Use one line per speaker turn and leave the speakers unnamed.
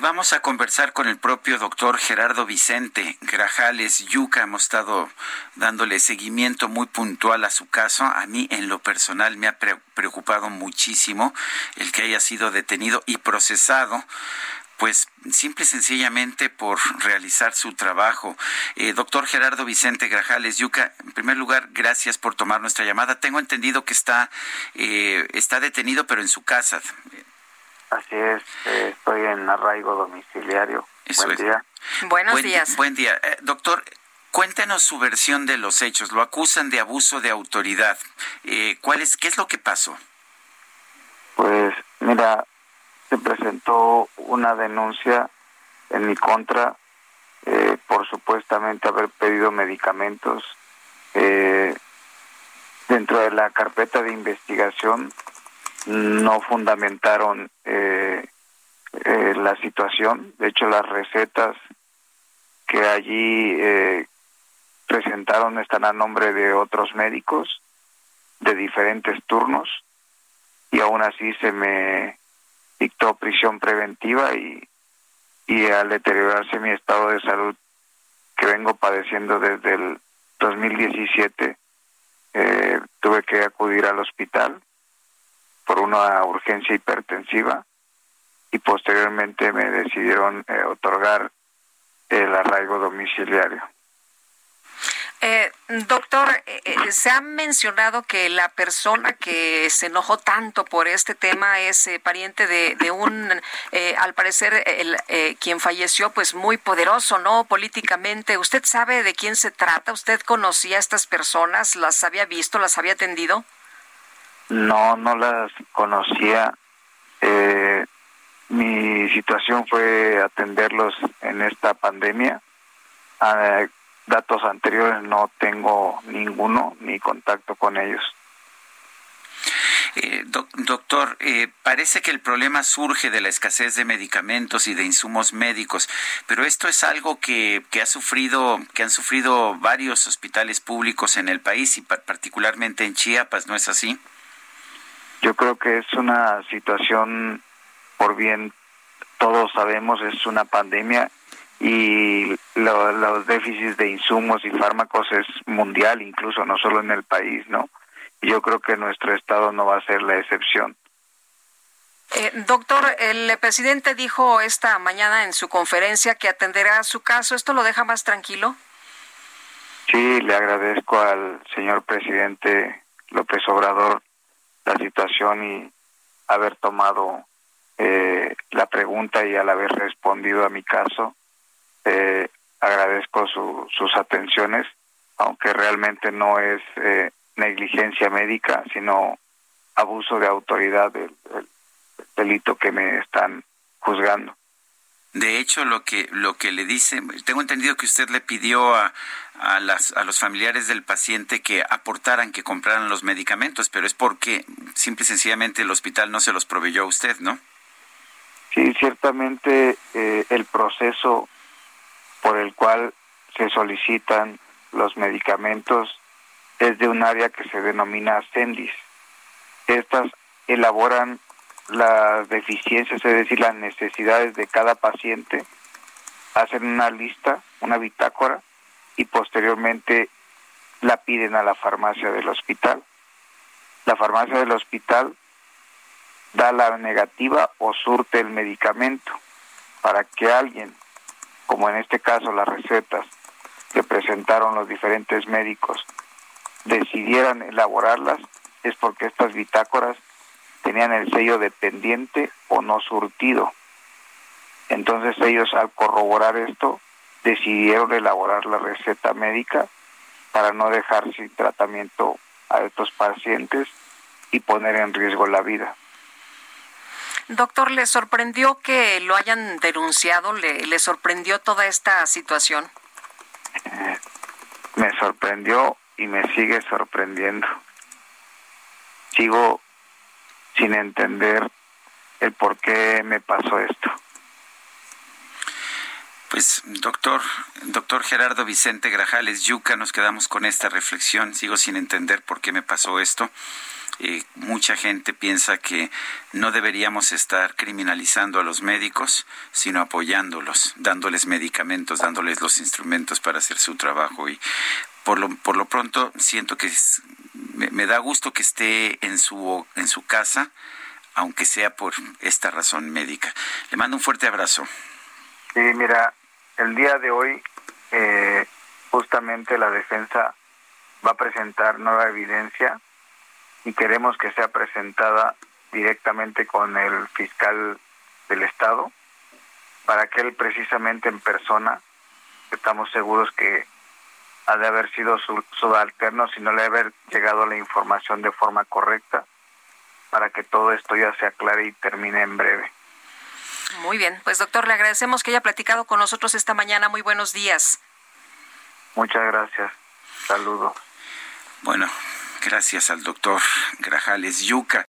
Vamos a conversar con el propio doctor Gerardo Vicente Grajales Yuca. Hemos estado dándole seguimiento muy puntual a su caso. A mí, en lo personal, me ha preocupado muchísimo el que haya sido detenido y procesado pues simple y sencillamente por realizar su trabajo. Eh, doctor Gerardo Vicente Grajales Yuca, en primer lugar, gracias por tomar nuestra llamada. Tengo entendido que está, eh, está detenido, pero en su casa.
Así es, eh, estoy en arraigo domiciliario. buen día.
Buenos días.
Buen día. Eh, doctor, cuéntenos su versión de los hechos. Lo acusan de abuso de autoridad. Eh, ¿cuál es, ¿Qué es lo que pasó?
Pues mira, se presentó una denuncia en mi contra por supuestamente haber pedido medicamentos. dentro de la carpeta de investigación no fundamentaron eh, eh, la situación. De hecho, las recetas que allí eh, presentaron están a nombre de otros médicos de diferentes turnos y aún así se me dictó prisión preventiva y, y al deteriorarse mi estado de salud que vengo padeciendo desde el 2017 tuve que acudir al hospital por una urgencia hipertensiva y posteriormente me decidieron eh, otorgar el arraigo domiciliario.
Eh, doctor, eh, se ha mencionado que la persona que se enojó tanto por este tema es pariente de, un, al parecer, el, quien falleció, pues muy poderoso, ¿no? Políticamente. ¿Usted sabe de quién se trata? ¿Usted conocía a estas personas? ¿Las había visto? ¿Las había atendido?
No, no las conocía. Eh, mi situación fue atenderlos en esta pandemia. Ah, datos anteriores no tengo ninguno ni contacto con ellos.
Eh, doctor, eh, parece que el problema surge de la escasez de medicamentos y de insumos médicos, pero esto es algo que, que ha sufrido, que han sufrido varios hospitales públicos en el país y particularmente en Chiapas, ¿no es así?
Yo creo que es una situación, por bien todos sabemos, es una pandemia y los déficits de insumos y fármacos es mundial, incluso no solo en el país, ¿no? yo creo que nuestro estado no va a ser la excepción.
Eh, doctor, el presidente dijo esta mañana en su conferencia que atenderá su caso. ¿Esto lo deja más tranquilo?
Sí, le agradezco al señor presidente López Obrador la situación y haber tomado eh, la pregunta y al haber respondido a mi caso. Eh, agradezco sus atenciones, aunque realmente no es eh, negligencia médica, sino abuso de autoridad del delito que me están juzgando.
De hecho, lo que lo que le dice, tengo entendido que usted le pidió a, a, las, a los familiares del paciente que aportaran, que compraran los medicamentos, pero es porque simple y sencillamente el hospital no se los proveyó a usted, ¿no?
Sí, ciertamente eh, el proceso por el cual se solicitan los medicamentos es de un área que se denomina CENDIS. Estas elaboran las deficiencias, es decir, las necesidades de cada paciente, hacen una lista, una bitácora, y posteriormente la piden a la farmacia del hospital. La farmacia del hospital da la negativa o surte el medicamento para que alguien, como en este caso las recetas que presentaron los diferentes médicos, decidieran elaborarlas, es porque estas bitácoras tenían el sello dependiente o no surtido. Entonces ellos al corroborar esto decidieron elaborar la receta médica para no dejar sin tratamiento a estos pacientes y poner en riesgo la vida.
Doctor, ¿le sorprendió que lo hayan denunciado? ¿Le, le sorprendió toda esta situación?
me sorprendió y me sigue sorprendiendo. Sigo sin entender el por qué me pasó esto.
Pues, doctor, doctor Gerardo Vicente Grajales Yuca, nos quedamos con esta reflexión. Sigo sin entender por qué me pasó esto. Eh, mucha gente piensa que no deberíamos estar criminalizando a los médicos, sino apoyándolos, dándoles medicamentos, dándoles los instrumentos para hacer su trabajo. Y por lo, por lo pronto siento que me, da gusto que esté en su, en su casa, aunque sea por esta razón médica. Le mando un fuerte abrazo.
Sí, mira, el día de hoy eh, justamente la defensa va a presentar nueva evidencia y queremos que sea presentada directamente con el fiscal del estado para que él precisamente en persona estamos seguros que ha de haber sido su subalterno si no le ha haber llegado la información de forma correcta para que todo esto ya se aclare y termine en breve.
Muy bien, pues doctor, le agradecemos que haya platicado con nosotros esta mañana. Muy buenos días.
Muchas gracias. Saludos.
Bueno, gracias al doctor Grajales Yuca.